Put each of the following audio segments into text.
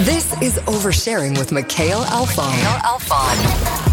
This is Oversharing with Mikhail Alfon. Mikhail Alfon.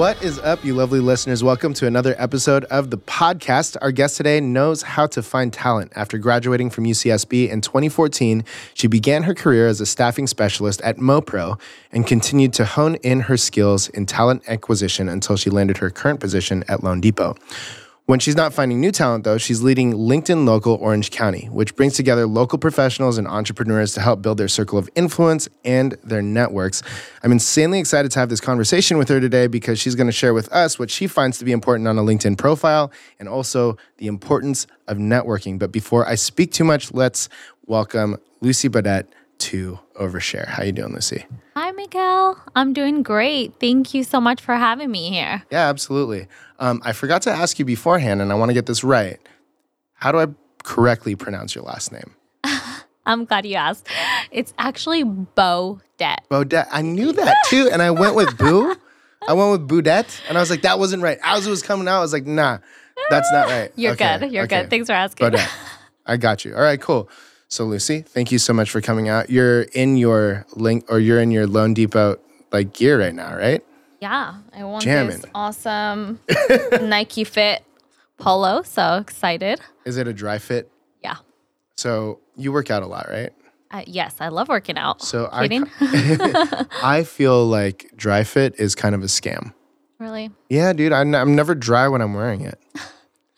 What is up, you lovely listeners? Welcome to another episode of the podcast. Our guest today knows how to find talent. After graduating from UCSB in 2014, she began her career as a staffing specialist at MoPro and continued to hone in her skills in talent acquisition until she landed her current position at loanDepot. When she's not finding new talent, though, she's leading LinkedIn Local Orange County, which brings together local professionals and entrepreneurs to help build their circle of influence and their networks. I'm insanely excited to have this conversation with her today because she's going to share with us what she finds to be important on a LinkedIn profile and also the importance of networking. But before I speak too much, let's welcome Lucy Beaudette to Overshare. How you doing, Lucy? Hi, Miguel. I'm doing great. Thank you so much for having me here. Yeah, absolutely. Um, I forgot to ask you beforehand, and I want to get this right. How do I correctly pronounce your last name? I'm glad you asked. It's actually Beaudette. Beaudette. I knew that too, and I went with Boo. I went with Boudet, and I was like, that wasn't right. As it was coming out, I was like, nah, that's not right. You're Okay, good. You're okay. good. Thanks for asking. Beaudette. I got you. All right, cool. So Lucy, thank you so much for coming out. You're in your link, or you're in your Loan Depot like gear right now, right? Yeah, I want Jamming. this awesome Nike Fit polo. So excited. Is it a dry fit? Yeah. So you work out a lot, right? Uh, yes, I love working out. So I, I feel like dry fit is kind of a scam. really? Yeah, dude, I'm, I'm never dry when I'm wearing it.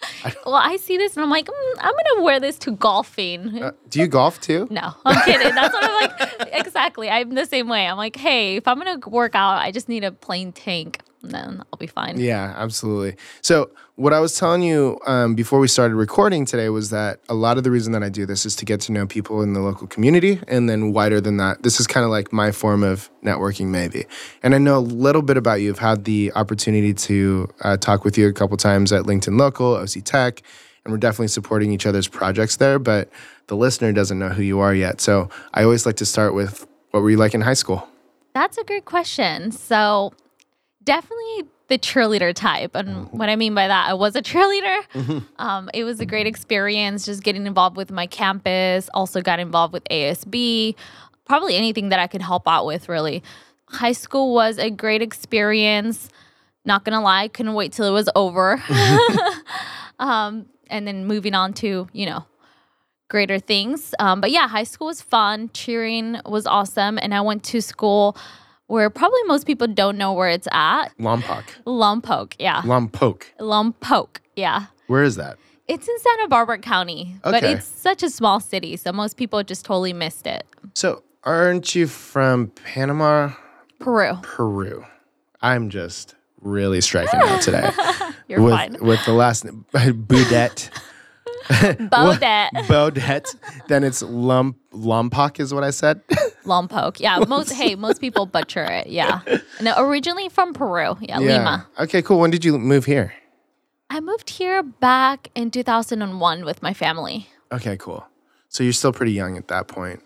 Well, I see this and I'm like, mm, I'm gonna wear this to golfing. Uh, do you golf too? No, I'm kidding. That's what I'm like. Exactly. I'm the same way. I'm like, hey, if I'm gonna work out, I just need a plain tank, then I'll be fine. Yeah, absolutely. So, what I was telling you um, before we started recording today was that a lot of the reason that I do this is to get to know people in the local community. And then, wider than that, this is kind of like my form of networking, maybe. And I know a little bit about you. I've had the opportunity to uh, talk with you a couple times at LinkedIn Local, OC Tech, and we're definitely supporting each other's projects there. But the listener doesn't know who you are yet. So, I always like to start with what were you like in high school? That's a great question. So, definitely the cheerleader type. And what I mean by that, I was a cheerleader. Um, it was a great experience just getting involved with my campus, also got involved with ASB, probably anything that I could help out with, really. High school was a great experience. Not gonna lie, couldn't wait till it was over. um, and then moving on to, you know, greater things. Um, but yeah, high school was fun. Cheering was awesome. And I went to school where probably most people don't know where it's at. Lompoc. Lompoc, yeah. Lompoc. Lompoc, yeah. Where is that? It's in Santa Barbara County, but it's such a small city, so most people just totally missed it. So, aren't you from Panama, Peru, Peru? I'm just really striking out today you're with fine. with the last name Boudet. Beaudette, Beaudette. Then it's Lump Lompoc is what I said. Lompoc, yeah. Most hey, most people butcher it, yeah. No, originally from Peru, yeah, Lima. Okay, cool. When did you move here? I moved here back in 2001 with my family. Okay, cool. So you're still pretty young at that point.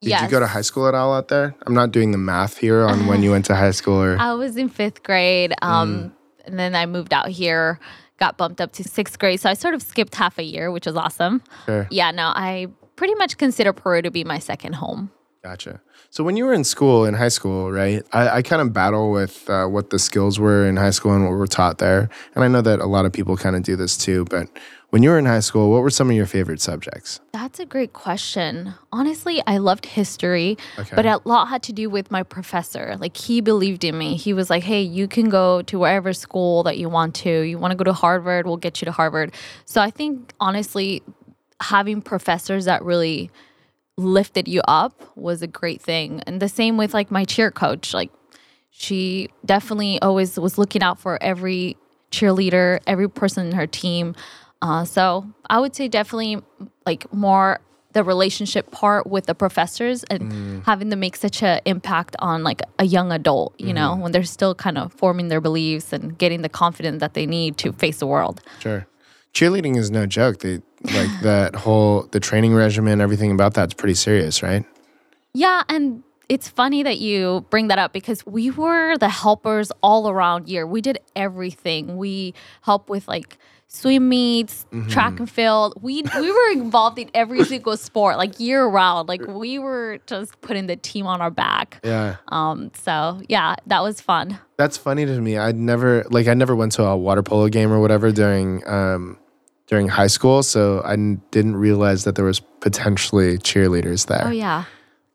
Did yes. you go to high school at all out there? I'm not doing the math here on when you went to high school or I was in fifth grade, Mm. um, and then I moved out here, got bumped up to sixth grade. So I sort of skipped half a year, which was awesome. Sure. Yeah, no, I pretty much consider Peru to be my second home. Gotcha. So when you were in school, in high school, right? I, I kind of battle with uh, what the skills were in high school and what we're taught there. And I know that a lot of people kind of do this too. But when you were in high school, what were some of your favorite subjects? That's a great question. Honestly, I loved history, Okay. but a lot had to do with my professor. Like he believed in me. He was like, "Hey, you can go to wherever school that you want to. You want to go to Harvard, we'll get you to Harvard." So I think honestly, having professors that really lifted you up was a great thing. And the same with like my cheer coach. Like she definitely always was looking out for every cheerleader, every person in her team. Uh, so I would say definitely like more the relationship part with the professors and having them make such an impact on like a young adult, you know, when they're still kind of forming their beliefs and getting the confidence that they need to face the world. Sure. Cheerleading is no joke. They like that whole the training regimen, everything about that's pretty serious, right? Yeah, and it's funny that you bring that up because we were the helpers all around year. We did everything. We help with like swim meets, Mm-hmm. track and field. We we were involved in every single sport, like year round. Like we were just putting the team on our back. Yeah. Um. So yeah, that was fun. That's funny to me. I'd never like I never went to a water polo game or whatever during um during high school, so I n- didn't realize that there was potentially cheerleaders there. Oh yeah.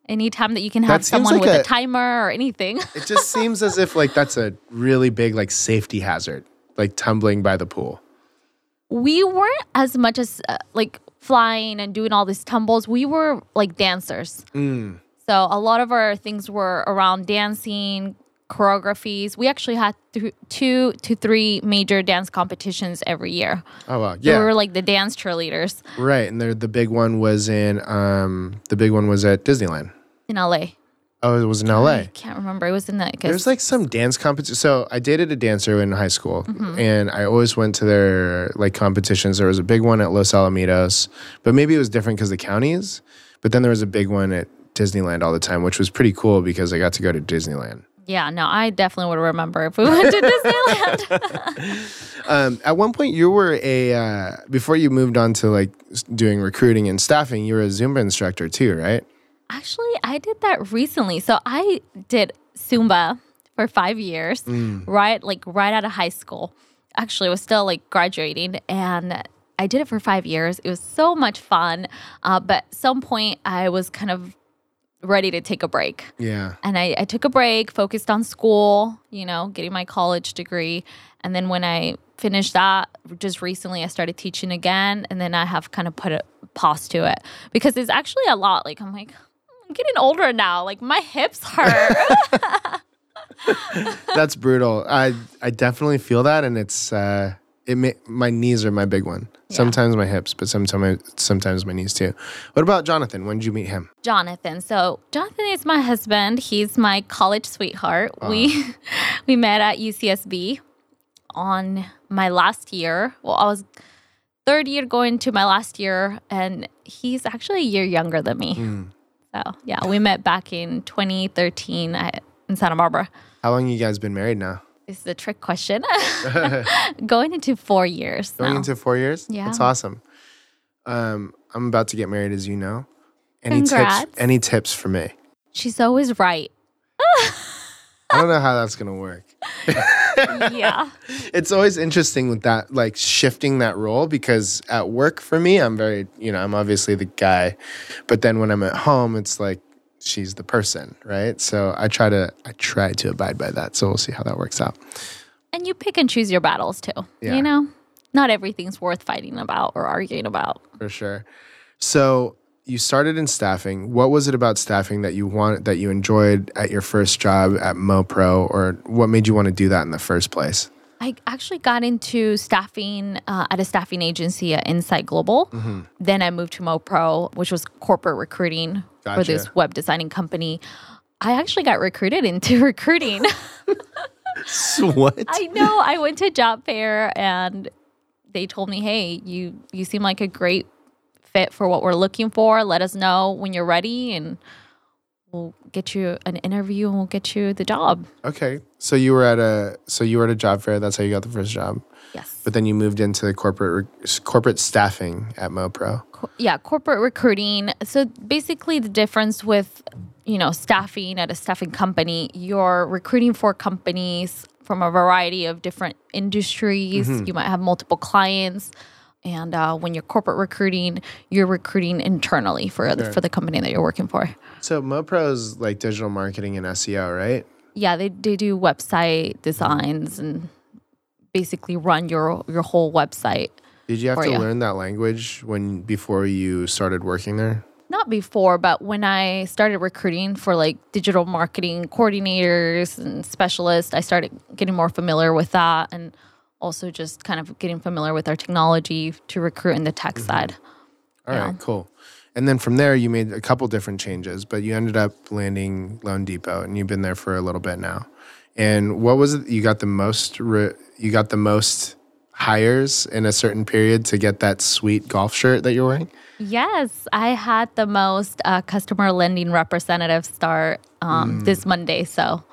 Anytime that you can have That someone like with a, a- timer or anything. It just seems as if like that's a really big like safety hazard, like tumbling by the pool. We weren't as much as uh, like flying and doing all these tumbles. We were like dancers. Mm. So a lot of our things were around dancing, choreographies. We actually had th- two to three major dance competitions every year. Oh wow, So yeah, we were like the dance cheerleaders right. And there, the big one was in um the big one was at Disneyland. in LA. Oh, it was in L.A. I can't remember. It was in that. Guess- There's like some dance competition. So I dated a dancer in high school, Mm-hmm. and I always went to their like competitions. There was a big one at Los Alamitos, but maybe it was different because the counties. But then there was a big one at Disneyland all the time, which was pretty cool because I got to go to Disneyland. yeah, no, I definitely would remember if we went to Disneyland. Um, at one point, you were a uh, before you moved on to like doing recruiting and staffing. You were a Zumba instructor too, right? Actually, I did that recently. So I did Zumba for five years, right? Like right out of high school. Actually, I was still like graduating and I did it for five years. It was so much fun. Uh, but some point, I was kind of ready to take a break. Yeah. And I, I took a break, focused on school, you know, getting my college degree. And then when I finished that, just recently I started teaching again. And then I have kind of put a pause to it because it's actually a lot. Like, I'm like, I'm getting older now. Like, my hips hurt. That's brutal. I I definitely feel that, and it's uh, it. Ma- my knees are my big one. Sometimes my hips, but sometimes sometimes my knees too. What about Jonathan? When did you meet him? Jonathan. So Jonathan is my husband. He's my college sweetheart. We we met at UCSB on my last year. Well, I was third year going to my last year, and he's actually a year younger than me. So yeah, we met back in 2013 at, in Santa Barbara. How long you guys been married now? This is a trick question. going into four years. Going now. into four years. Yeah. that's awesome. Um, I'm about to get married, as you know. Any Congrats. tips? Any tips for me? She's always right. I don't know how that's gonna work. Yeah. It's always interesting with that, like shifting that role, because at work for me, I'm very, you know, I'm obviously the guy, but then when I'm at home, it's like she's the person, right? So I try to, I try to abide by that. So we'll see how that works out. And you pick and choose your battles too. Yeah. You know, not everything's worth fighting about or arguing about. for sure. So you started in staffing. What was it about staffing that you wanted that you enjoyed at your first job at MoPro, or what made you want to do that in the first place? I actually got into staffing uh, at a staffing agency at Insight Global. Mm-hmm. Then I moved to MoPro, which was corporate recruiting for this web designing company. I actually got recruited into recruiting. what? I know. I went to job fair and they told me, "Hey, you you seem like a great fit for what we're looking for. Let us know when you're ready and we'll get you an interview and we'll get you the job." Okay, so you were at a so you were at a job fair. That's how you got the first job. Yes. But then you moved into the corporate corporate staffing at MoPro. Co- yeah, corporate recruiting. So basically, the difference with you know staffing at a staffing company, you're recruiting for companies from a variety of different industries. Mm-hmm. You might have multiple clients, and uh, when you're corporate recruiting, you're recruiting internally for the, for the company that you're working for. So MoPro is like digital marketing and SEO, right? Yeah, they they do website designs and basically run your your whole website. Did you have to ya. learn that language when before you started working there? not before, but when I started recruiting for like digital marketing coordinators and specialists, I started getting more familiar with that and also just kind of getting familiar with our technology to recruit in the tech side. All right, Yeah. cool. And then from there, you made a couple different changes, but you ended up landing Loan Depot, and you've been there for a little bit now. And what was it you got the most? Re- you got the most hires in a certain period to get that sweet golf shirt that you're wearing. Yes, I had the most uh, customer lending representative start um, Mm. this Monday, so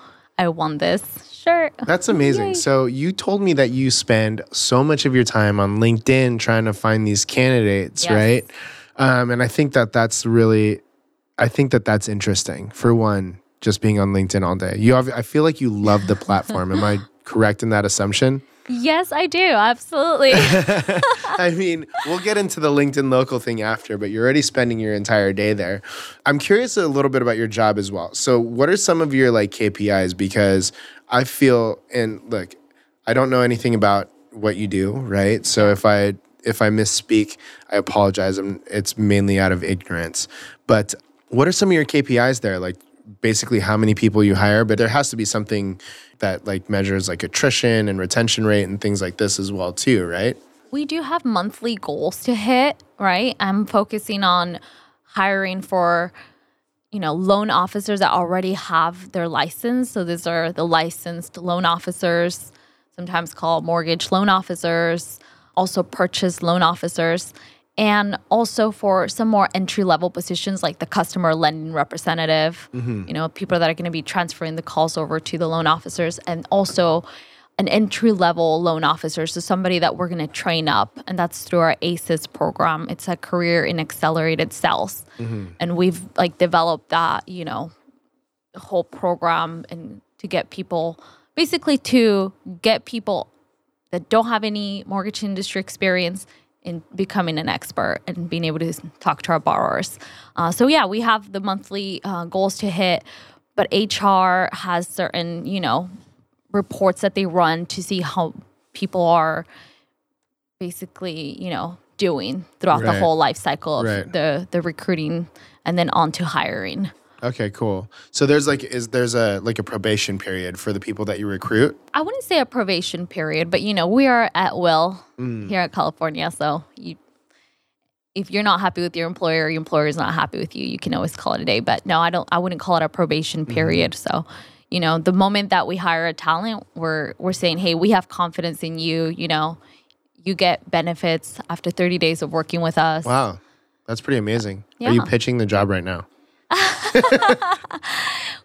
I won this shirt. That's amazing. Yay. So you told me that you spend so much of your time on LinkedIn trying to find these candidates, Yes. right? Um, and I think that that's really, I think that that's interesting. For one, just being on LinkedIn all day. You, have, I feel like you love the platform. Am I correct in that assumption? Yes, I do. Absolutely. I mean, we'll get into the LinkedIn local thing after, but you're already spending your entire day there. I'm curious a little bit about your job as well. So, what are some of your like KPIs? Because I feel, and look, I don't know anything about what you do, right? So if I if I misspeak, I apologize. I'm, it's mainly out of ignorance. But what are some of your KPIs there? Like basically how many people you hire, but there has to be something that like measures like attrition and retention rate and things like this as well too, right? we do have monthly goals to hit, right? I'm focusing on hiring for you know loan officers that already have their license. So these are the licensed loan officers, sometimes called mortgage loan officers, also purchase loan officers. And also for some more entry level positions like the customer lending representative, mm-hmm. you know, people that are going to be transferring the calls over to the loan officers, and also an entry level loan officer. So somebody that we're going to train up, and that's through our ACES program. It's a career in accelerated sales, mm-hmm. and we've like developed that, you know, whole program and to get people basically to get people that don't have any mortgage industry experience in becoming an expert and being able to talk to our borrowers. Uh, so yeah, we have the monthly uh, goals to hit, but HR has certain you know reports that they run to see how people are basically you know doing throughout Right. the whole life cycle of Right. the the recruiting and then on to hiring. Okay, cool. So there's like is there's a like a probation period for the people that you recruit? I wouldn't say a probation period, but you know, we are at will mm. here at California. So you if you're not happy with your employer, your employer is not happy with you, you can always call it a day. But no, I don't I wouldn't call it a probation mm-hmm. period. So, you know, the moment that we hire a talent, we're we're saying, Hey, we have confidence in you, you know, you get benefits after 30 days of working with us. Wow. That's pretty amazing. Are you pitching the job right now?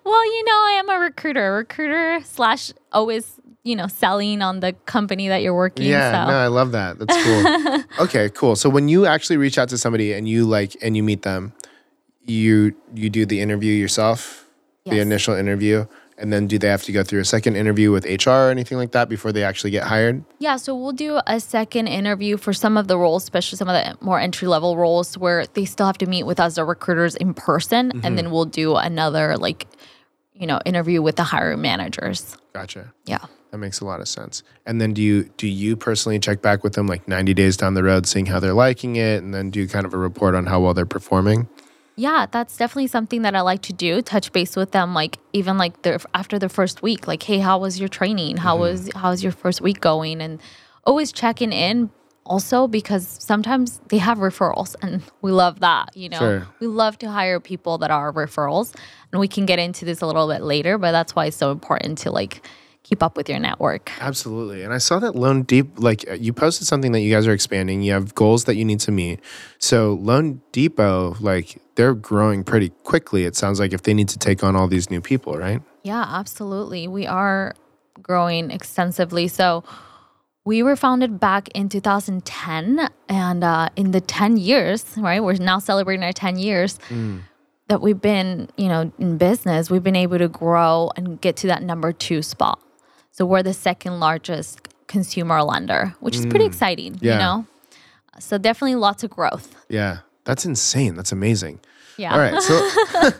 Well, you know, I am a recruiter, recruiter slash always, you know, selling on the company that you're working. Yeah, so. no, I love that. That's cool. okay, cool. So when you actually reach out to somebody and you like and you meet them, you you do the interview yourself, the initial interview, and then do they have to go through a second interview with HR or anything like that before they actually get hired? Yeah, so we'll do a second interview for some of the roles, especially some of the more entry level roles where they still have to meet with us, the recruiters in person, and mm-hmm. then we'll do another like, you know, interview with the hiring managers. Gotcha. Yeah. That makes a lot of sense. And then do you do you personally check back with them like 90 days down the road, seeing how they're liking it, and then do kind of a report on how well they're performing? Yeah, that's definitely something that I like to do. Touch base with them, like even like their after the first week, like, hey, how was your training? How mm-hmm. was how's your first week going? And always checking in. Also, because sometimes they have referrals, and we love that. You know, Sure. we love to hire people that are referrals, and we can get into this a little bit later. But that's why it's so important to like keep up with your network. Absolutely. And I saw that Loan Deep, like uh, you posted something that you guys are expanding. You have goals that you need to meet. So Loan Depot, like they're growing pretty quickly. It sounds like if they need to take on all these new people, right? Yeah, absolutely. We are growing extensively. So we were founded back in 2010. And uh, in the 10 years, right, we're now celebrating our 10 years that we've been, you know, in business, we've been able to grow and get to that number two spot. So we're the second largest consumer lender, which is pretty exciting, Yeah. you know? So definitely lots of growth. Yeah. That's insane. That's amazing. Yeah. All right, so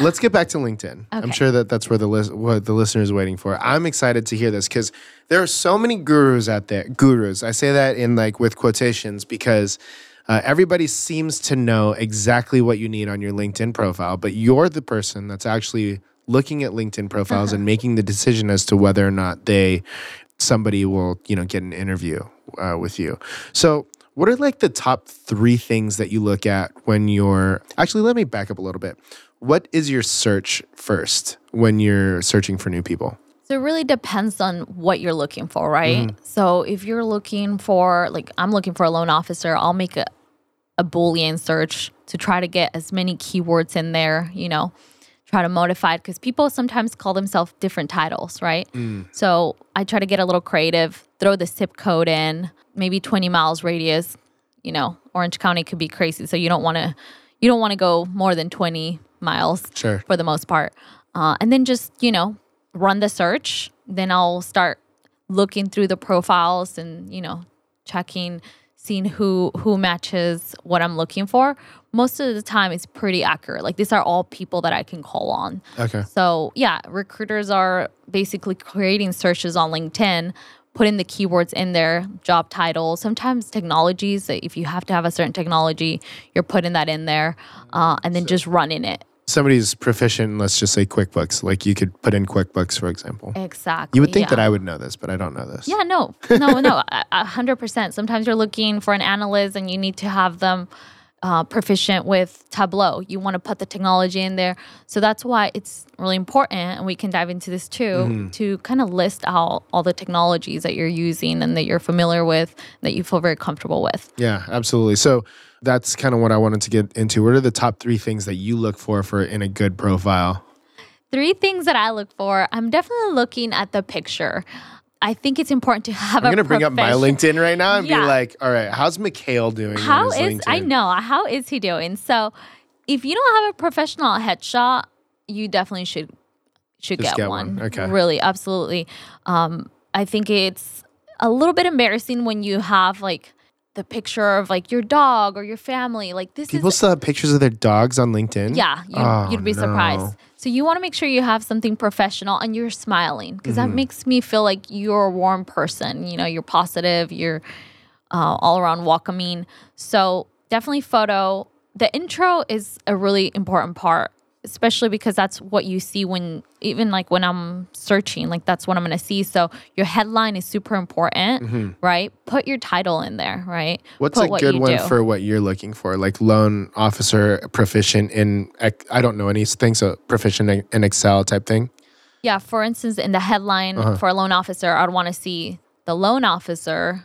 let's get back to LinkedIn. I'm sure that that's where the lis- what the listener is waiting for. I'm excited to hear this because there are so many gurus out there. Gurus, I say that in like with quotations because uh, everybody seems to know exactly what you need on your LinkedIn profile, but you're the person that's actually looking at LinkedIn profiles and making the decision as to whether or not they somebody will you know get an interview uh, with you. So what are like the top three things that you look at when you're actually let me back up a little bit. What is your search first when you're searching for new people? So it really depends on what you're looking for, right? Mm-hmm. So if you're looking for like I'm looking for a loan officer, I'll make a a boolean search to try to get as many keywords in there you know try to modify it because people sometimes call themselves different titles right? So i try to get a little creative throw the zip code in maybe 20 miles radius you know orange county could be crazy so you don't want to you don't want to go more than 20 miles Sure. for the most part. Uh, and then just you know run the search then i'll start looking through the profiles and you know checking seeing who who matches what i'm looking for most of the time it's pretty accurate like these are all people that i can call on Okay. so yeah recruiters are basically creating searches on linkedin putting the keywords in there job title sometimes technologies if you have to have a certain technology you're putting that in there uh, and then just running it Somebody's proficient, in, let's just say QuickBooks. Like you could put in QuickBooks, for example. exactly You would think yeah. that I would know this, but I don't know this. Yeah, no, no, no, a hundred percent. Sometimes you're looking for an analyst, and you need to have them uh, proficient with Tableau. You want to put the technology in there, so that's why it's really important. And we can dive into this too to kind of list out all the technologies that you're using and that you're familiar with, that you feel very comfortable with. Yeah, absolutely. So that's kind of what I wanted to get into. What are the top three things that you look for for in a good profile? Three things that I look for. I'm definitely looking at the picture. I think it's important to have I'm gonna bring up my LinkedIn right now and Yeah. be like, "All right, how's Mikhail doing?" on How is I know how is he doing? So, if you don't have a professional headshot, you definitely should should get, get one. one. Okay. really, absolutely. Um, I think it's a little bit embarrassing when you have like the picture of like your dog or your family. Like this People is still have pictures of their dogs on LinkedIn. yeah, you, Oh, you'd be no. surprised. So you want to make sure you have something professional and you're smiling because Mm-hmm. that makes me feel like you're a warm person. You know, you're positive, you're uh, all around welcoming. So definitely photo. The intro is a really important part, especially because that's what you see when even like when I'm searching, like that's what I'm gonna see. So your headline is super important, right? Put your title in there, right? Mm-hmm. What's Put a what good one do. for what you're looking for? Like loan officer proficient in I don't know anything, so proficient in- in Excel type thing. Yeah, for instance, in the headline Uh-huh. for a loan officer, I'd want to see the loan officer,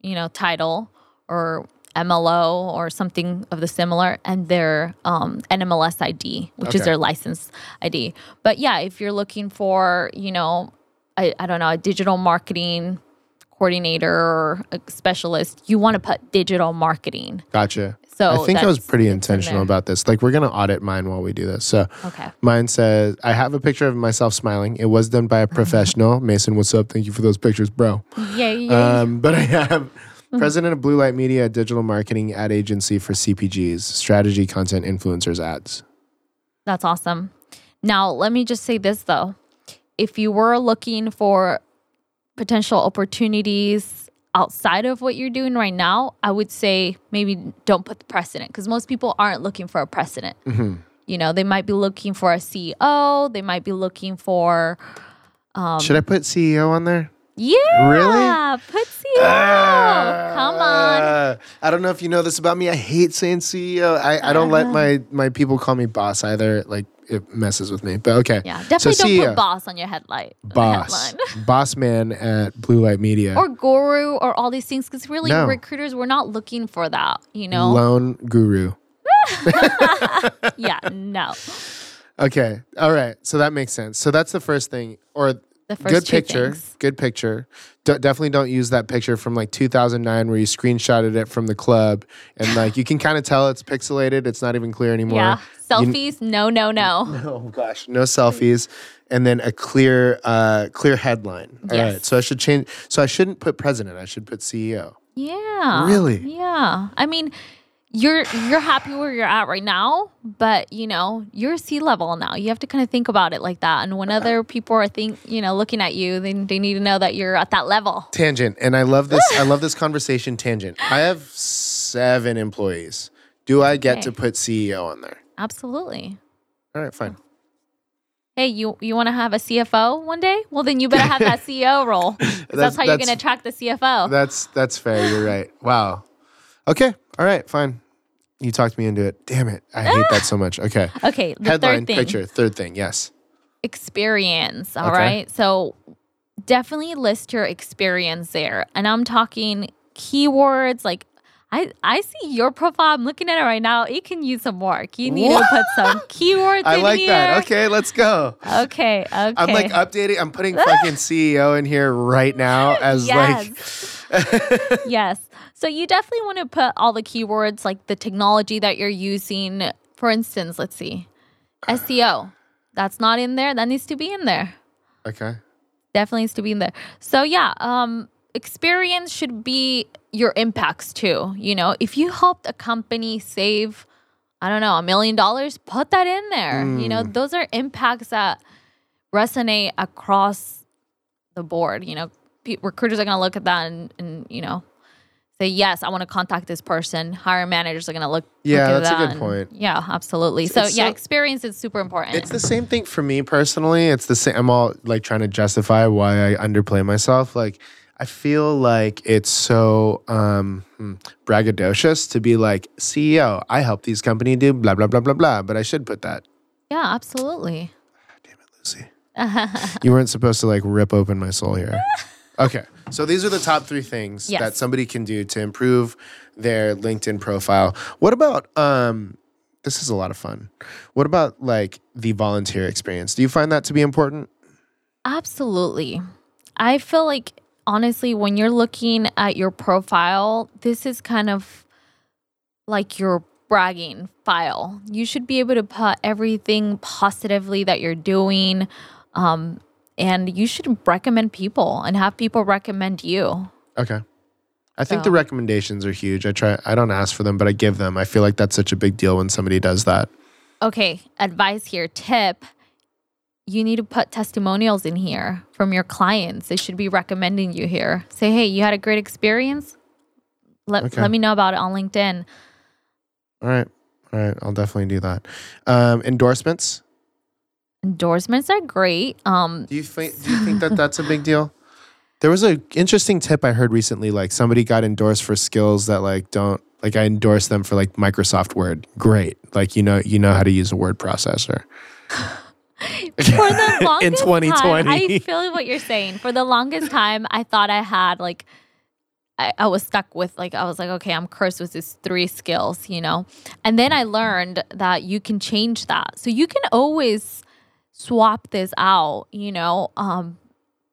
you know, title or MLO or something of the similar, and their um, NMLS ID, which is their license ID. But yeah, if you're looking for, you know, I, I don't know, a digital marketing coordinator or a specialist, you want to put digital marketing. Gotcha. So I think I was pretty it's in intentional about this. Like we're gonna audit mine while we do this. So Okay. mine says I have a picture of myself smiling. It was done by a professional. Mason, what's up? Thank you for those pictures, bro. Yeah, yeah. Um, but I have president of Blue Light Media, a digital marketing ad agency for CPGs, strategy, content, influencers, ads. That's awesome. Now, let me just say this though. If you were looking for potential opportunities outside of what you're doing right now, I would say maybe don't put the precedent because most people aren't looking for a precedent. You know, they might be looking for a CEO, they might be looking for, Um, Should I put CEO on there? yeah, put CEO. Come on. Uh, I don't know if you know this about me. I hate saying CEO. I, I don't let my my people call me boss either. Like it messes with me. But okay. Yeah, definitely so don't CEO, put boss on your headlight. boss, boss man at Blue Light Media. or guru or all these things because really No. recruiters we're not looking for that you know Loan guru. yeah no Okay. All right. So that makes sense. So that's the first thing. Or The first good picture. things. Good picture. D- definitely don't use that picture from like 2009 where you screenshotted it from the club and like you can kind of tell it's pixelated. It's not even clear anymore. yeah You- selfies no no no Oh gosh, no selfies, and then a clear, uh, clear headline. All right, Yes. so I should change. So I shouldn't put president. I should put CEO. yeah Really? yeah i mean you're you're happy where you're at right now but you know you're C level now you have to kind of think about it like that and when other people are think you know looking at you then they need to know that you're at that level Tangent, and I love this. I love this conversation. Tangent. I have seven employees. Do I get to put CEO on there? absolutely All right, fine. Hey, you you want to have a CFO one day? Well, then you better have that CEO role. That's, That's- how you're going to attract the CFO. That's that's fair. You're right. Wow. Okay. All right. Fine. You talked me into it. Damn it. I hate that so ah. much. Okay. okay, the Headline, third thing. picture, third thing. Yes. experience. All right, Okay. So definitely list your experience there. And I'm talking keywords like I, I see your profile. I'm looking at it right now. It can use some work. You need to put some keywords I in like here. that. Okay, let's go. Okay. Okay. I'm like updating. I'm putting fucking CEO in here right now as like yes. So you definitely want to put all the keywords like the technology that you're using. For instance, let's see. SEO. That's not in there. That needs to be in there. okay. Definitely needs to be in there. So yeah, um experience should be your impacts too. You know, if you helped a company save I don't know, a million dollars, put that in there. You know, those are impacts that resonate across the board. You know, recruiters are going to look at that and, and, you know, say, yes, I want to contact this person. Hiring managers are going to look. Yeah, look at that's a good point. Yeah, absolutely. So, it's yeah, so- experience is super important. It's the same thing for me personally. It's the same. I'm all like trying to justify why I underplay myself. Like, I feel like it's so um, hmm, braggadocious to be like CEO. I help these company do blah blah blah blah blah. But I should put that. yeah, absolutely. Damn it, Lucy, you weren't supposed to like rip open my soul here. Okay, so these are the top three things Yes. that somebody can do to improve their LinkedIn profile. What about um? This is a lot of fun. What about like the volunteer experience? Do you find that to be important? Absolutely. I feel like honestly, when you're looking at your profile, this is kind of like your bragging file. You should be able to put everything positively that you're doing. Um, and you should recommend people and have people recommend you. Okay. I think the recommendations are huge. I try I don't ask for them, but I give them. I feel like that's such a big deal when somebody does that. Okay, advice here, tip. You need to put testimonials in here from your clients. They should be recommending you here. Say, hey, you had a great experience. Let, Okay. let me know about it on LinkedIn. All right. All right. I'll definitely do that. Um, endorsements. Endorsements are great. Um, Do you think do you think that that's a big deal? There was an interesting tip I heard recently like somebody got endorsed for skills that like don't like I endorsed them for like Microsoft Word. Great. Like you know you know how to use a word processor. for the longest time, 2020. I feel what you're saying. For the longest time, I thought I had like, I, I was stuck with like, I was like, okay, I'm cursed with these three skills, you know? And then I learned that you can change that. So you can always swap this out, you know? Um,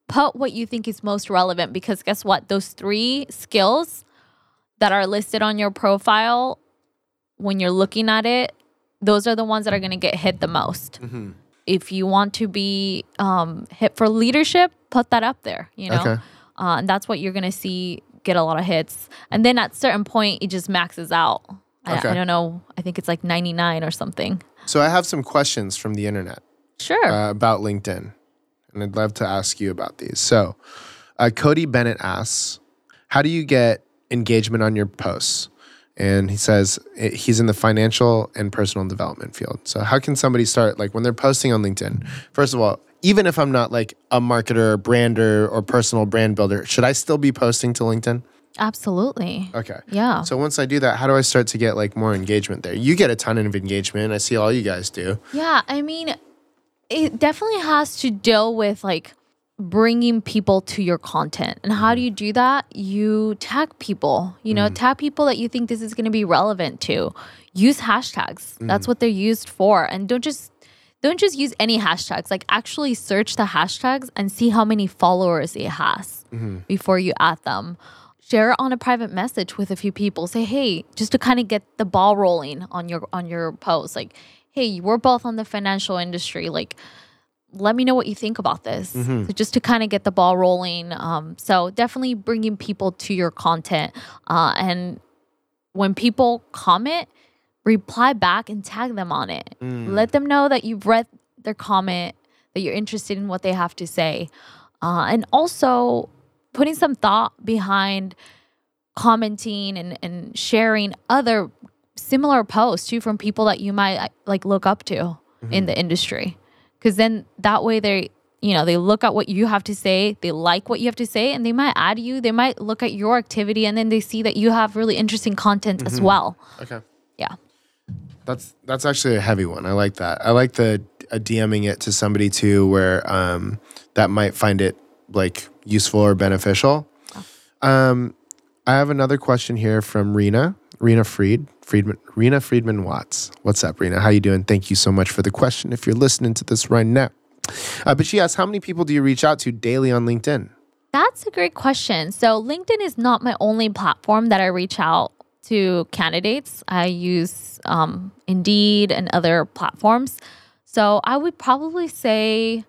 put what you think is most relevant because guess what? Those three skills that are listed on your profile, when you're looking at it, those are the ones that are going to get hit the most if you want to be um, hit for leadership, put that up there. You know, Okay. uh, and that's what you're gonna see get a lot of hits. And then at certain point, it just maxes out. I, Okay. I don't know. I think it's like 99 or something. So I have some questions from the internet. Sure. uh, about LinkedIn, and I'd love to ask you about these. So, uh, Cody Bennett asks, "How do you get engagement on your posts?" And he says eh, he's in the financial and personal development field. So, how can somebody start like when they're posting on LinkedIn? First of all, even if I'm not like a marketer, brander, or personal brand builder, should I still be posting to LinkedIn? Absolutely. Okay. Yeah. So once I do that, how do I start to get like more engagement there? You get a ton of engagement. I see all you guys do. Yeah, I mean, it definitely has to deal with like bringing people to your content. And how do you do that? You tag people, you know, mm-hmm. tag people that you think this is going to be relevant to. Use hashtags. Mm-hmm. That's what they're used for. And don't just don't just use any hashtags. Like actually search the hashtags and see how many followers it has mm-hmm. before you add them. Share it on a private message with a few people. Say, hey, just to kind of get the ball rolling on your on your post. Like, hey, we're both on the financial industry. Like, let me know what you think about this. So just to kind of get the ball rolling. Um, so definitely bringing people to your content. Uh, and when people comment, reply back and tag them on it. Let them know that you've read their comment, that you're interested in what they have to say. Uh, and also putting some thought behind commenting and, and sharing other similar posts too from people that you might uh, like look up to in the industry because then that way they you know they look at what you have to say they like what you have to say and they might add you they might look at your activity and then they see that you have really interesting content as well Okay. yeah That's that's actually a heavy one. I like that. I like the uh, DMing it to somebody too, where um, that might find it like useful or beneficial. Um, I have another question here from Rena. Rena Fried, Friedman, Rena Friedman Watts. What's up, Rena? How you doing? Thank you so much for the question. If you're listening to this right now, uh, but she asks, how many people do you reach out to daily on LinkedIn? That's a great question. So, LinkedIn is not my only platform that I reach out to candidates. I use um, Indeed and other platforms. So, I would probably say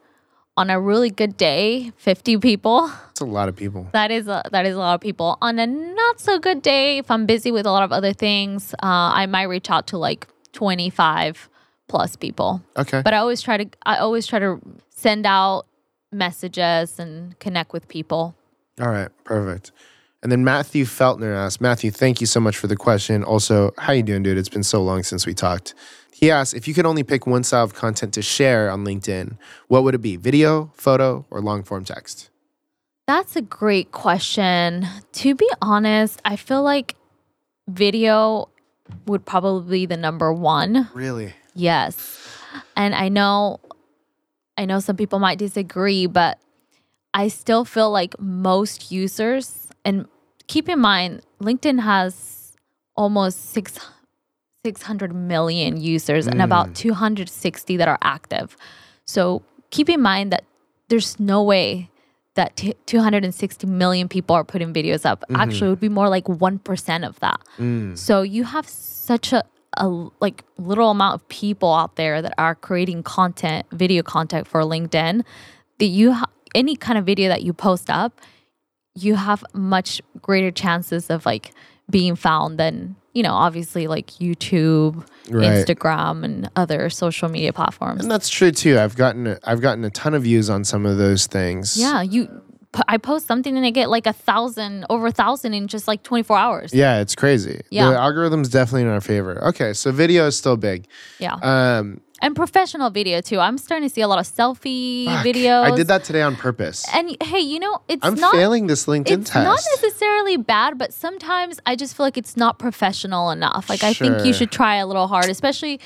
on a really good day, 50 people. That's a lot of people. That is a, that is a lot of people. On a not so good day, if I'm busy with a lot of other things, uh, I might reach out to like 25 plus people. Okay. But I always try to I always try to send out messages and connect with people. All right, perfect. And then Matthew Feltner asked, Matthew, thank you so much for the question. Also, how you doing, dude? It's been so long since we talked. He asked, if you could only pick one style of content to share on LinkedIn, what would it be? Video, photo, or long form text? That's a great question. To be honest, I feel like video would probably be the number one. Really? Yes. And I know I know some people might disagree, but I still feel like most users and keep in mind LinkedIn has almost 6 600 million users and about mm. 260 that are active. So keep in mind that there's no way that t- 260 million people are putting videos up. Mm-hmm. Actually, it would be more like 1% of that. Mm. So you have such a, a like little amount of people out there that are creating content, video content for LinkedIn that you ha- any kind of video that you post up, you have much greater chances of like being found than you know obviously like YouTube, Right. Instagram, and other social media platforms. And that's true too. I've gotten a, I've gotten a ton of views on some of those things. Yeah, you. I post something and I get like a thousand, over a thousand in just like 24 hours. Yeah, it's crazy. Yeah. The algorithm's definitely in our favor. Okay, so video is still big. Yeah. Um, and professional video too. I'm starting to see a lot of selfie fuck, videos. I did that today on purpose. And hey, you know, it's I'm not failing this LinkedIn it's test. not necessarily bad, but sometimes I just feel like it's not professional enough. Like I think you should try a little hard, especially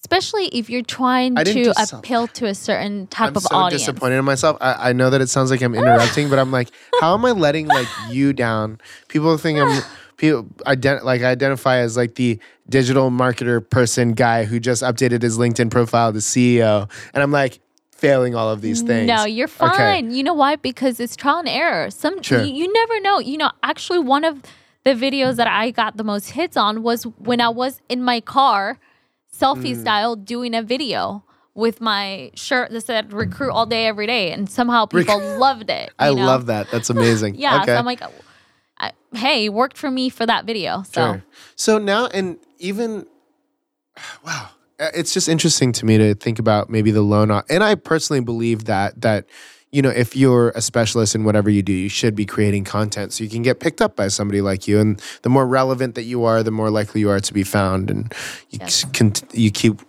especially if you're trying to appeal to a certain type I'm of so audience. I'm disappointed in myself. I, I know that it sounds like I'm interrupting, but I'm like, how am I letting like you down? People think I'm people ident- like I identify as like the digital marketer person guy who just updated his LinkedIn profile to CEO, and I'm like failing all of these things. No, you're Okay. fine. You know why? Because it's trial and error. Some Sure. you, you never know. You know, actually one of the videos that I got the most hits on was when I was in my car, selfie Mm. style, doing a video with my shirt that said recruit all day every day and somehow people loved it. I know? love that. That's amazing. Yeah, Okay. so I'm like I, hey, worked for me for that video. So Sure. So now, and even, wow, uh, it's just interesting to me to think about maybe the loan. And I personally believe that that you know if you're a specialist in whatever you do, you should be creating content so you can get picked up by somebody like you. And the more relevant that you are, the more likely you are to be found, and you Yes. can you keep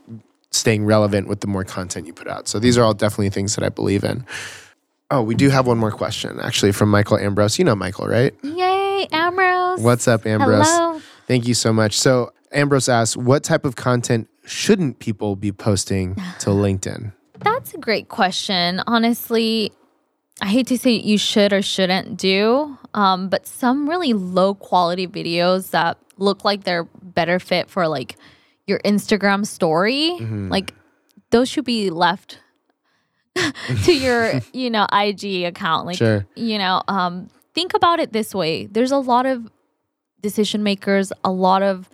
staying relevant with the more content you put out. So these are all definitely things that I believe in. Oh, we do have one more question actually from Michael Ambrose. You know Michael, right? Yay, Ambrose. What's up, Ambrose? Hello. Thank you so much. So, Ambrose asks, what type of content shouldn't people be posting to LinkedIn? That's a great question. Honestly, I hate to say you should or shouldn't do, um, but some really low quality videos that look like they're better fit for like your Instagram story, Mm-hmm. like those should be left to your, you know, IG account. Like, Sure. you know, um, think about it this way: there's a lot of decision makers, a lot of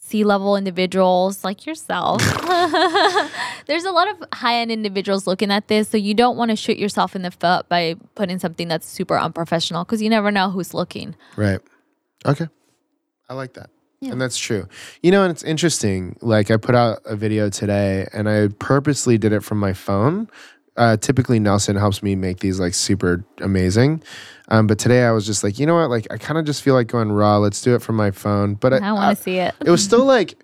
C level individuals like yourself. There's a lot of high end individuals looking at this, so you don't want to shoot yourself in the foot by putting something that's super unprofessional because you never know who's looking. Right. Okay. I like that. And that's true. You know, and it's interesting. Like, I put out a video today and I purposely did it from my phone. Uh, typically, Nelson helps me make these like super amazing. Um, but today I was just like, you know what? Like, I kind of just feel like going raw. Let's do it from my phone. But I want to see it. it was still like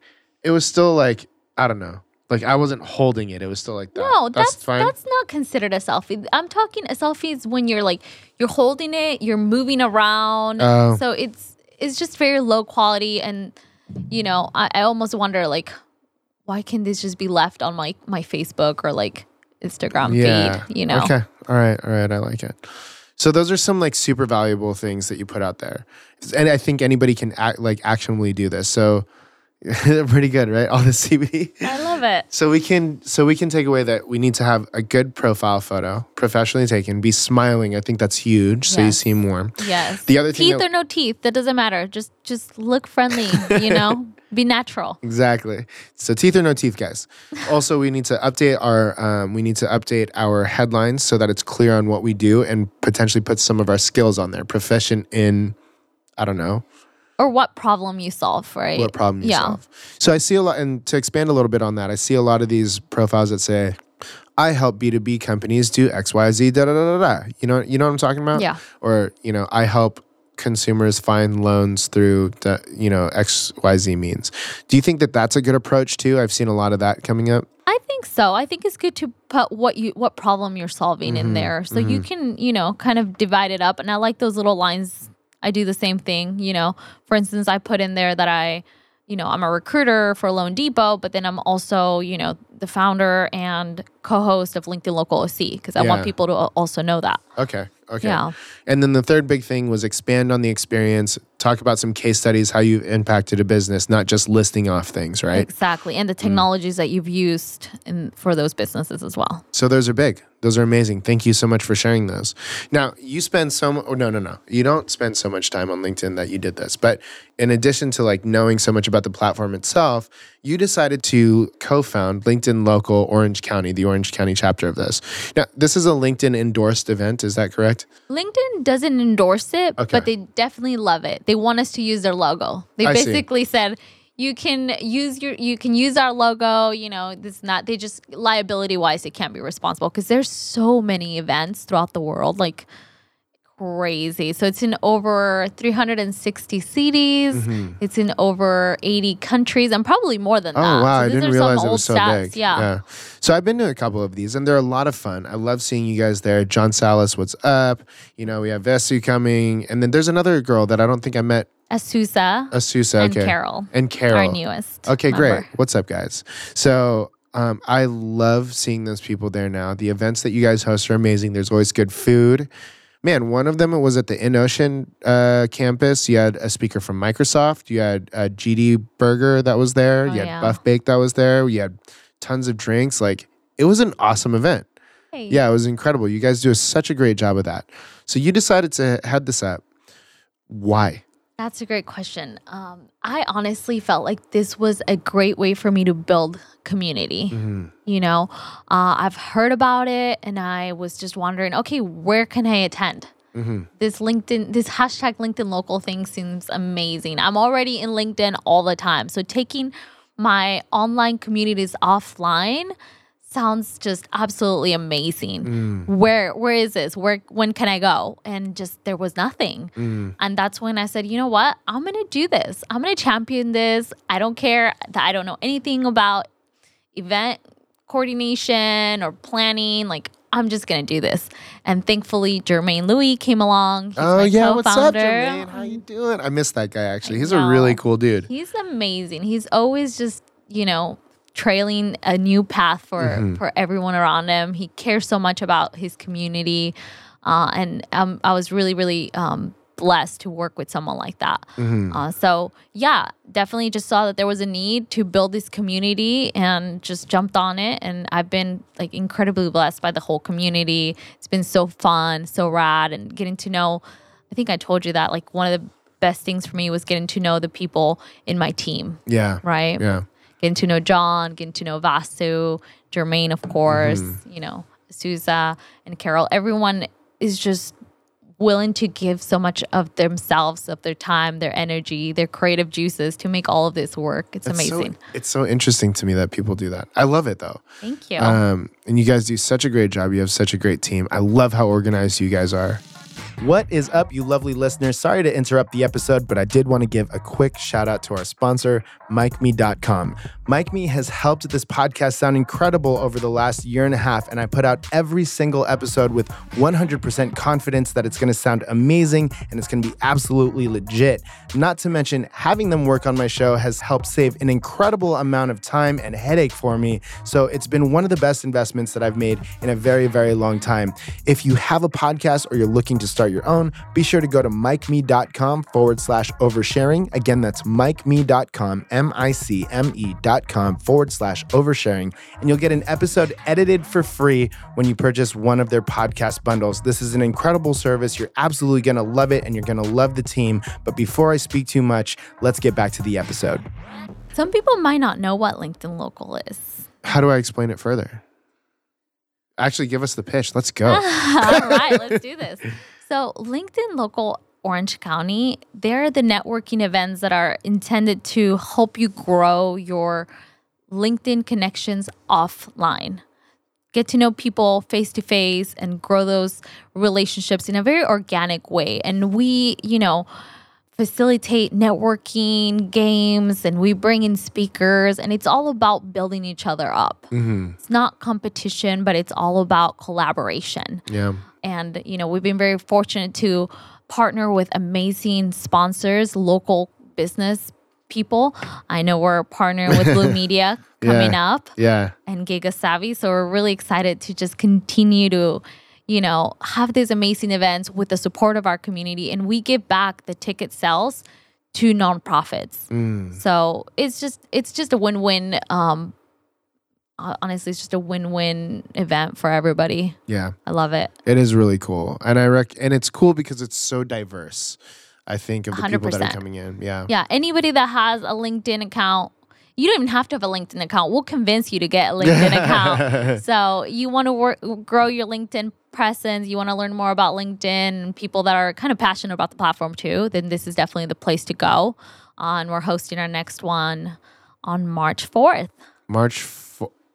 it was still like I don't know. Like I wasn't holding it. It was still like that. No, that's fine. that's not considered a selfie. I'm talking a selfie is when you're like you're holding it, you're moving around. Oh. So it's it's just very low quality and you know, I, I almost wonder like why can this just be left on my my Facebook or like Instagram yeah. feed, you know? Okay. All right. All right. I like it. So those are some like super valuable things that you put out there, and I think anybody can act like actionably do this. So pretty good, right? All the CBD. I love it. So we can so we can take away that we need to have a good profile photo, professionally taken, be smiling. I think that's huge, so you seem warm. Yes. The other teeth that- or no teeth, that doesn't matter. Just just look friendly, you know? Be natural. Exactly. So teeth or no teeth, guys. Also, we need to update our um, we need to update our headlines so that it's clear on what we do and potentially put some of our skills on there. Proficient in, I don't know, Or what problem you solve, right? what problem you yeah. solve. So I see a lot, and to expand a little bit on that, I see a lot of these profiles that say, "I help B two B companies do X, Y, Z, Da da da da da. You know, you know what I'm talking about? Yeah. Or you know, I help consumers find loans through the, you know X Y Z means. Do you think that that's a good approach too? I've seen a lot of that coming up. I think so. I think it's good to put what you what problem you're solving Mm-hmm. in there, so you can you know kind of divide it up. And I like those little lines. I do the same thing. You know, for instance, I put in there that I, you know, I'm a recruiter for loanDepot, but then I'm also you know the founder and co-host of LinkedIn Local OC because I Yeah. want people to also know that. Okay. Okay. Yeah. And then the third big thing was expand on the experience. Talk about some case studies, how you've impacted a business, not just listing off things, right? Exactly, Mm. and the technologies that you've used in for those businesses as well. So those are big. Those are amazing. Thank you so much for sharing those. Now you spend so oh, no no no you don't spend so much time on LinkedIn that you did this, but in addition to like knowing so much about the platform itself, you decided to co-found LinkedIn Local Orange County, the Orange County chapter of this. Now this is a LinkedIn endorsed event. Is that correct? LinkedIn doesn't endorse it, Okay. but they definitely love it. They want us to use their logo. They I see. basically said you can use your you can use our logo, you know, this not they just liability wise it can't be responsible because there's so many events throughout the world like crazy. So it's in over 360 cities. It's in over 80 countries and probably more than Mm-hmm. Oh that. wow! So I didn't realize it was so stats. big. Yeah. yeah. So I've been to a couple of these, and they're a lot of fun. I love seeing you guys there. John Salas, what's up? You know, we have Vesu coming, and then there's another girl that I don't think I met. Asusa Asusa, and okay. Carol. And Carol, Our newest. Okay, great. What's up, guys? So um, I love seeing those people there now. The events that you guys host are amazing. There's always good food. Man, one of them was at the In Ocean uh, campus. You had a speaker from Microsoft. You had uh, GD Burger that was there. Oh, you had yeah. Buff Bake that was there. You had tons of drinks. Like it was an awesome event. Hey. Yeah, it was incredible. You guys do such a great job of that. So you decided to head this up. Why? That's a great question. Um, I honestly felt like this was a great way for me to build community. Mm-hmm. You know, uh, I've heard about it and I was just wondering, okay, where can I attend? Mm-hmm. This LinkedIn, this hashtag LinkedIn local thing seems amazing. I'm already in LinkedIn all the time. So taking my online communities offline sounds just absolutely amazing. Mm. Where where is this? Where when can I go? And just there was nothing. Mm. And that's when I said, you know what? I'm gonna do this. I'm gonna champion this. I don't care that I don't know anything about event coordination or planning. Like I'm just gonna do this. And thankfully, Jermaine Louis came along. He's oh yeah, what's up. Jermaine? How you doing? I miss that guy actually. He's a really cool dude. He's amazing. He's always just, you know, trailing a new path for Mm-hmm. for everyone around him. He cares so much about his community, uh, and um, I was really, really um, blessed to work with someone like that. Mm-hmm. Uh, so yeah, definitely just saw that there was a need to build this community and just jumped on it. And I've been like incredibly blessed by the whole community. It's been so fun, so rad, and getting to know. I think I told you that like one of the best things for me was getting to know the people in my team, Yeah. right? Yeah. Getting to know John, getting to know Vasu, Jermaine, of course, Mm-hmm. you know, Souza and Carol. Everyone is just willing to give so much of themselves, of their time, their energy, their creative juices to make all of this work. It's so- amazing. it's so interesting to me that people do that. I love it though. Thank you. Um, and you guys do such a great job. You have such a great team. I love how organized you guys are. What is up, you lovely listeners? Sorry to interrupt the episode, but I did want to give a quick shout out to our sponsor, MicMe.com. MicMe has helped this podcast sound incredible over the last year and a half, and I put out every single episode with 100% confidence that it's going to sound amazing and it's going to be absolutely legit. Not to mention, having them work on my show has helped save an incredible amount of time and headache for me. So it's been one of the best investments that I've made in a very, very long time. If you have a podcast or you're looking to start your own, be sure to go to micme.com forward slash oversharing. Again, that's micme.com, M I C M E.com forward slash oversharing. And you'll get an episode edited for free when you purchase one of their podcast bundles. This is an incredible service. You're absolutely going to love it and you're going to love the team. But before I speak too much, let's get back to the episode. Some people might not know what LinkedIn Local is. How do I explain it further? Actually, give us the pitch. Let's go. All right, let's do this. So, LinkedIn Local Orange County, they're the networking events that are intended to help you grow your LinkedIn connections offline. Get to know people face to face and grow those relationships in a very organic way. And we, you know, facilitate networking games and we bring in speakers and it's all about building each other up. Mm-hmm. It's not competition, but it's all about collaboration. Yeah. And, you know, we've been very fortunate to partner with amazing sponsors, local business people. I know we're partnering with Blue Media coming Yeah. up Yeah. and GigaSavvy. So we're really excited to just continue to, you know, have these amazing events with the support of our community. And we give back the ticket sales to nonprofits. Mm. So it's just it's just a win-win. Um honestly, it's just a win-win event for everybody. Yeah. I love it. It is really cool. And I rec- and it's cool because it's so diverse. I think of the people that are coming in. Yeah. Yeah, anybody that has a LinkedIn account, you don't even have to have a LinkedIn account. We'll convince you to get a LinkedIn account. So you want to work, grow your LinkedIn presence, you want to learn more about LinkedIn and people that are kind of passionate about the platform too, then this is definitely the place to go. Uh, and we're hosting our next one on March 4th. March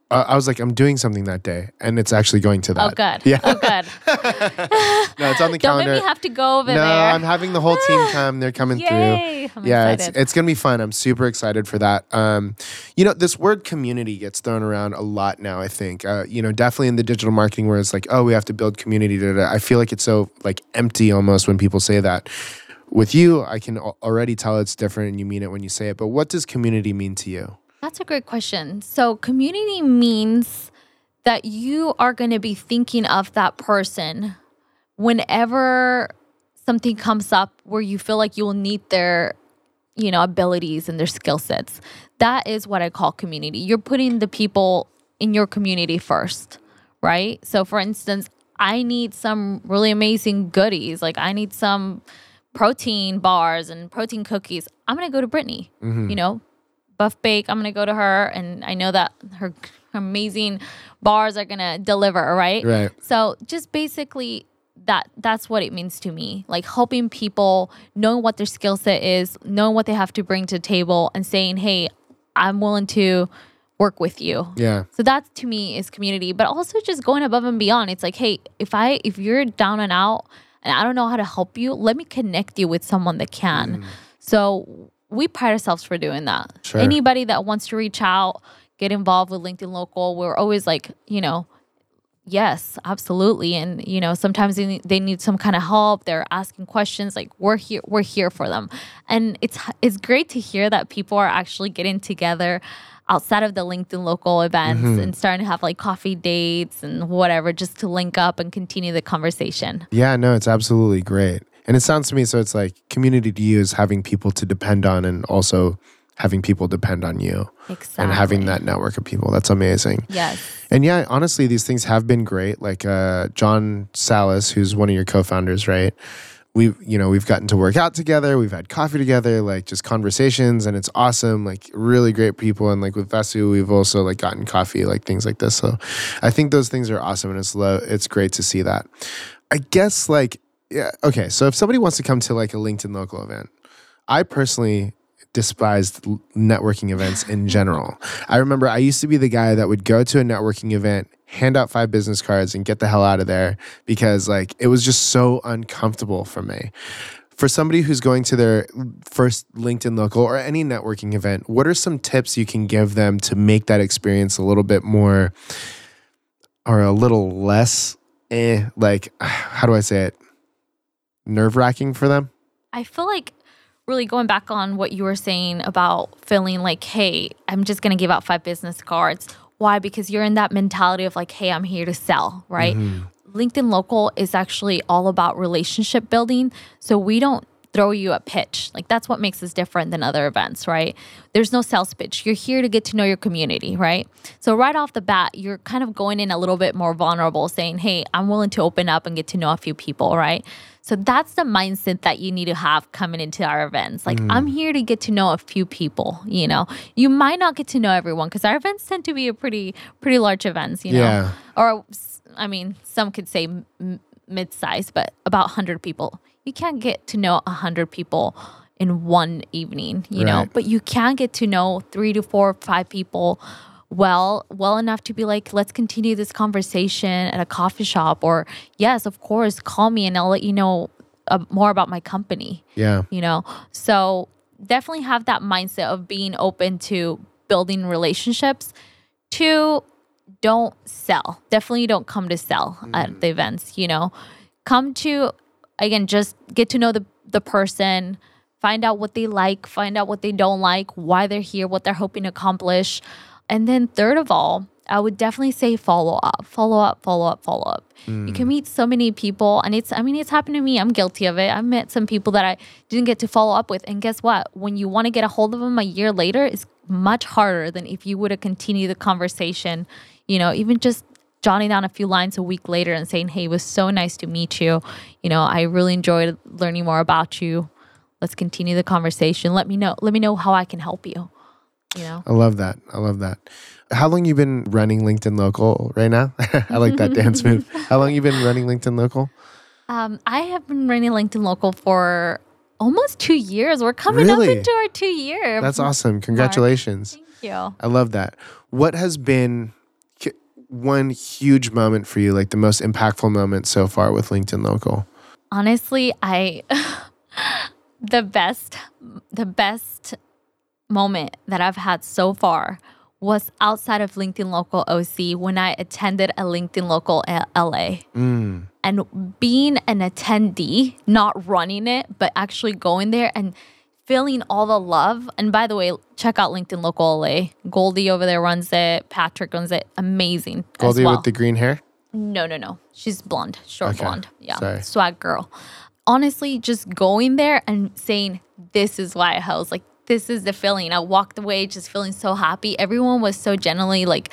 uh, I was like, I'm doing something that day, and it's actually going to that. Oh, good. Yeah. Oh, good. No, it's on the Don't make calendar. me have to go over no, there. No, I'm having the whole team come. They're coming Yay. through. I'm yeah, excited. it's it's gonna be fun. I'm super excited for that. Um, you know, this word community gets thrown around a lot now. I think, uh, you know, definitely in the digital marketing where it's like, oh, we have to build community. Da, da. I feel like it's so like empty almost when people say that. With you, I can already tell it's different, and you mean it when you say it. But what does community mean to you? That's a great question. So, community means that you are going to be thinking of that person whenever something comes up where you feel like you will need their you know abilities and their skill sets. That is what i call community. You're putting the people in your community first right? So for instance i need some really amazing goodies. Like i need some protein bars and protein cookies. I'm gonna go to brittany mm-hmm. you know buff bake i'm gonna go to her and i know that her amazing bars are gonna deliver right Right. so just basically that that's what it means to me like helping people knowing what their skill set is knowing what they have to bring to the table and saying hey i'm willing to work with you Yeah. so that to me is community, but also just going above and beyond. It's like, hey, if I if you're down and out and I don't know how to help you, let me connect you with someone that can. Mm. So we pride ourselves for doing that. Sure. Anybody that wants to reach out, get involved with LinkedIn Local, we're always like, you know, yes, absolutely. And you know, sometimes they need, they need some kind of help. They're asking questions. Like we're here, we're here for them. And it's it's great to hear that people are actually getting together outside of the LinkedIn local events mm-hmm. and starting to have like coffee dates and whatever, just to link up and continue the conversation. Yeah, no, it's absolutely great. And it sounds to me so it's like community to you is having people to depend on and also having people depend on you Exactly. and having that network of people. That's amazing. Yes. And yeah, honestly, these things have been great. Like uh, John Salas, who's one of your co-founders, right? We've you know we've gotten to work out together. We've had coffee together, like just conversations, and it's awesome. Like really great people. And like with Vesu, we've also like gotten coffee, like things like this. So I think those things are awesome, and it's lo- it's great to see that. I guess like yeah, okay. So if somebody wants to come to like a LinkedIn local event, I personally despised networking events in general. I remember I used to be the guy that would go to a networking event hand out five business cards and get the hell out of there because like it was just so uncomfortable for me. For somebody who's going to their first LinkedIn local or any networking event, what are some tips you can give them to make that experience a little bit more or a little less eh like how do I say it? Nerve wracking for them? I feel like really going back on what you were saying about feeling like, hey, I'm just going to give out five business cards. Why? Because you're in that mentality of like, hey, I'm here to sell, right? Mm-hmm. LinkedIn Local is actually all about relationship building. So we don't throw you a pitch. Like that's what makes us different than other events, right? There's no sales pitch. You're here to get to know your community, right? So right off the bat, you're kind of going in a little bit more vulnerable, saying, "Hey, I'm willing to open up and get to know a few people," right? So that's the mindset that you need to have coming into our events. Like mm. I'm here to get to know a few people, you know. You might not get to know everyone because our events tend to be a pretty pretty large events, you know. Yeah. Or I mean, some could say m- mid-size, but about 100 people. You can't get to know 100 people in one evening, you know, but you can get to know 3 to 4 or 5 people well well enough to be like let's continue this conversation at a coffee shop or yes of course call me and I'll let you know uh, more about my company Yeah. you know? So definitely have that mindset of being open to building relationships. To don't sell. Definitely don't come to sell at the events you know? Come to again just get to know the the person find out what they like find out what they don't like why they're here what they're hoping to accomplish and then third of all i would definitely say follow up follow up follow up follow up. You can mm. meet so many people and it's i mean it's happened to me. I'm guilty of it. I've met some people that i didn't get to follow up with and guess what? When you want to get a hold of them a year later it's much harder than if you would have continued the conversation you know even just jotting down a few lines a week later and saying hey it was so nice to meet you. You know i really enjoyed learning more about you. Let's continue the conversation. Let me know let me know how i can help you you know I love that. I love that. How long you been running LinkedIn Local right now? I like that dance move. How long you been running LinkedIn Local? Um, I have been running LinkedIn Local for almost two years. We're coming Really? up into our two year. That's awesome. Congratulations. Thank you. I love that. What has been one huge moment for you, like the most impactful moment so far with LinkedIn Local? Honestly, I the best the best moment that I've had so far was outside of LinkedIn Local OC when I attended a LinkedIn Local LA. Mm. and being an attendee, not running it, but actually going there and feeling all the love. And by the way, check out LinkedIn Local LA. Goldie over there runs it. Patrick runs it. Amazing. as Goldie well. with the green hair? No, no, no. She's blonde, short Okay. blonde. Yeah. Sorry. Swag girl. Honestly, just going there and saying, this is why I was like, this is the feeling. I walked away just feeling so happy. Everyone was so genuinely like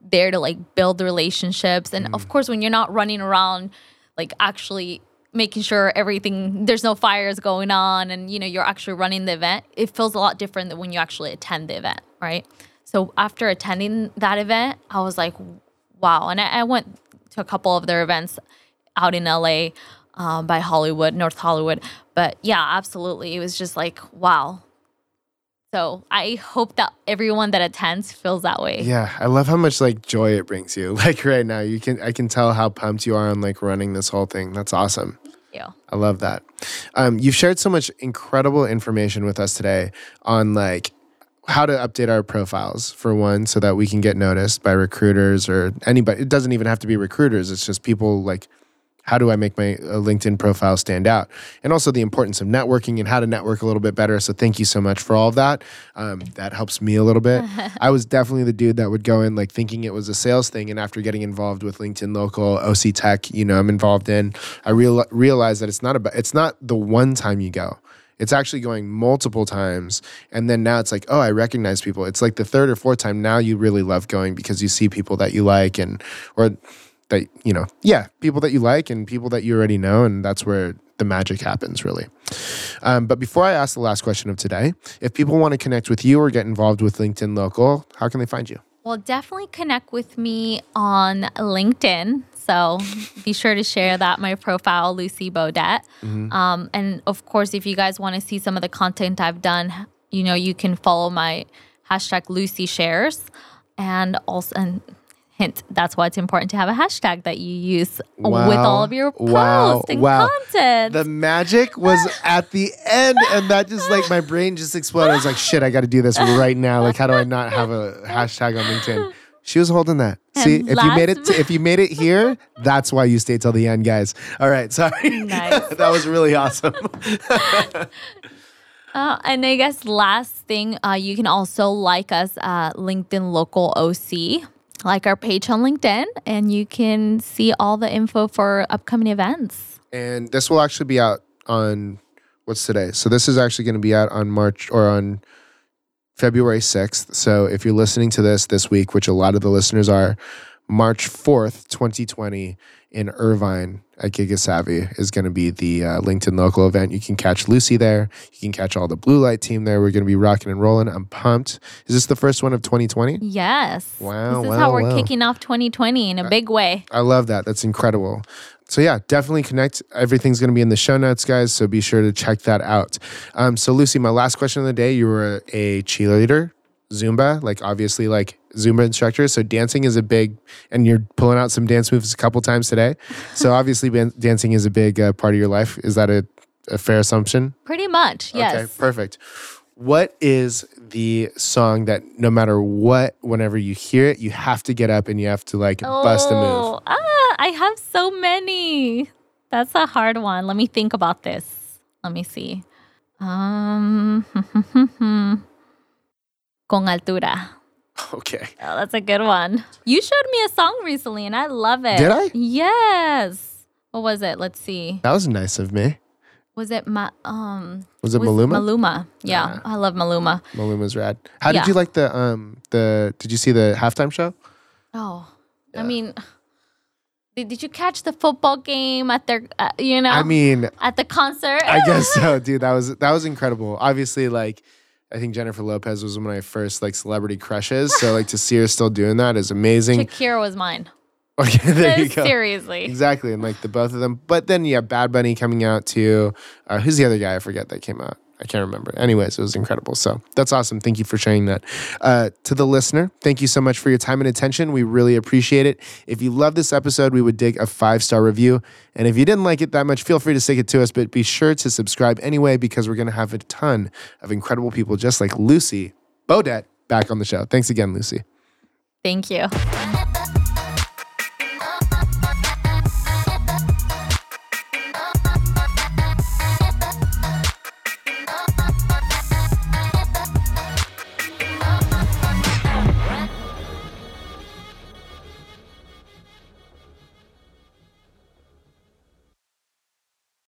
there to like build relationships. And Mm. of course, when you're not running around, like actually making sure everything there's no fires going on and you know you're actually running the event it feels a lot different than when you actually attend the event right so after attending that event i was like wow and i, I went to a couple of their events out in la um, by hollywood north hollywood but yeah absolutely it was just like wow so i hope that everyone that attends feels that way Yeah, I love how much like joy it brings you. Like right now, you can I can tell how pumped you are on like running this whole thing. That's awesome. Yeah. I love that. Um, you've shared so much incredible information with us today on like how to update our profiles for one, so that we can get noticed by recruiters or anybody. It doesn't even have to be recruiters. It's just people like, how do I make my uh, LinkedIn profile stand out? And also the importance of networking and how to network a little bit better. So thank you so much for all of that. Um, that helps me a little bit. I was definitely the dude that would go in like thinking it was a sales thing, and after getting involved with LinkedIn Local, OC Tech, you know, I'm involved in, I real realized that it's not about it's not the one time you go. It's actually going multiple times. And then now it's like, oh, I recognize people. It's like the third or fourth time now you really love going because you see people that you like and or that, you know, yeah, people that you like and people that you already know. And that's where the magic happens, really. Um, but before I ask the last question of today, if people want to connect with you or get involved with LinkedIn Local, how can they find you? Well, definitely connect with me on LinkedIn. So be sure to share that my profile, Lucy Beaudette. Um, and of course, if you guys want to see some of the content I've done, you know, you can follow my hashtag Lucy Shares, and also and Hint, that's why it's important to have a hashtag that you use with all of your posts Wow. and Wow. content. The magic was at the end, and that just like my brain just exploded. I was like, shit, I got to do this right now. Like, how do I not have a hashtag on LinkedIn? She was holding that. See, if you made it, last- if you made it here, that's why you stayed till the end, guys. All right, sorry. Nice. that was really awesome. Uh, and I guess last thing, uh, you can also like us at LinkedIn Local OC, like our page on LinkedIn, and you can see all the info for upcoming events. and this will actually be out on what's today. So this is actually going to be out on March or on February 6th. So if you're listening to this this week, which a lot of the listeners are, March 4th, 2020 in Irvine at GigaSavvy is going to be the uh, LinkedIn local event. You can catch Lucy there. You can catch all the blue light team there. We're going to be rocking and rolling. I'm pumped. Is this the first one of 2020? Yes. Wow, This is wow, how we're wow. kicking off 2020 in a big way. I love that. That's incredible. So yeah, definitely connect. Everything's going to be in the show notes, guys. So be sure to check that out. Um, so Lucy, my last question of the day: You were a cheerleader, Zumba, like obviously like Zumba instructor. So dancing is a big, and you're pulling out some dance moves a couple times today. So obviously, ban- dancing is a big uh, part of your life. Is that a, a fair assumption? Pretty much, yes. Okay, perfect. What is the song that no matter what, whenever you hear it, you have to get up and you have to like bust a move? Oh, Ah, I have so many. That's a hard one. Let me think about this. Let me see. Um, con altura. Okay. Oh, that's a good one. You showed me a song recently, and I love it. Did I? Yes. What was it? Let's see. That was nice of me. Was it ma- um? Was it was Maluma? Maluma. Yeah, I love Maluma. Maluma's rad. How did you like the um the did you see the halftime show? Oh, I mean, did, did you catch the football game at their? Uh, you know, I mean, at the concert. I guess so, dude. That was that was incredible. Obviously, like I think Jennifer Lopez was one of my first like celebrity crushes. So like to see her still doing that is amazing. Shakira was mine. Okay, there you go. Seriously. Exactly, and like the both of them. But then you have Bad Bunny coming out too. Uh, who's the other guy? I forget that came out. I can't remember. Anyways, it was incredible. So that's awesome. Thank you for sharing that. Uh, to the listener, thank you so much for your time and attention. We really appreciate it. If you love this episode, we would dig a five star review. And if you didn't like it that much, feel free to stick it to us. But be sure to subscribe anyway because we're going to have a ton of incredible people just like Lucy Beaudette back on the show. Thanks again, Lucy. Thank you.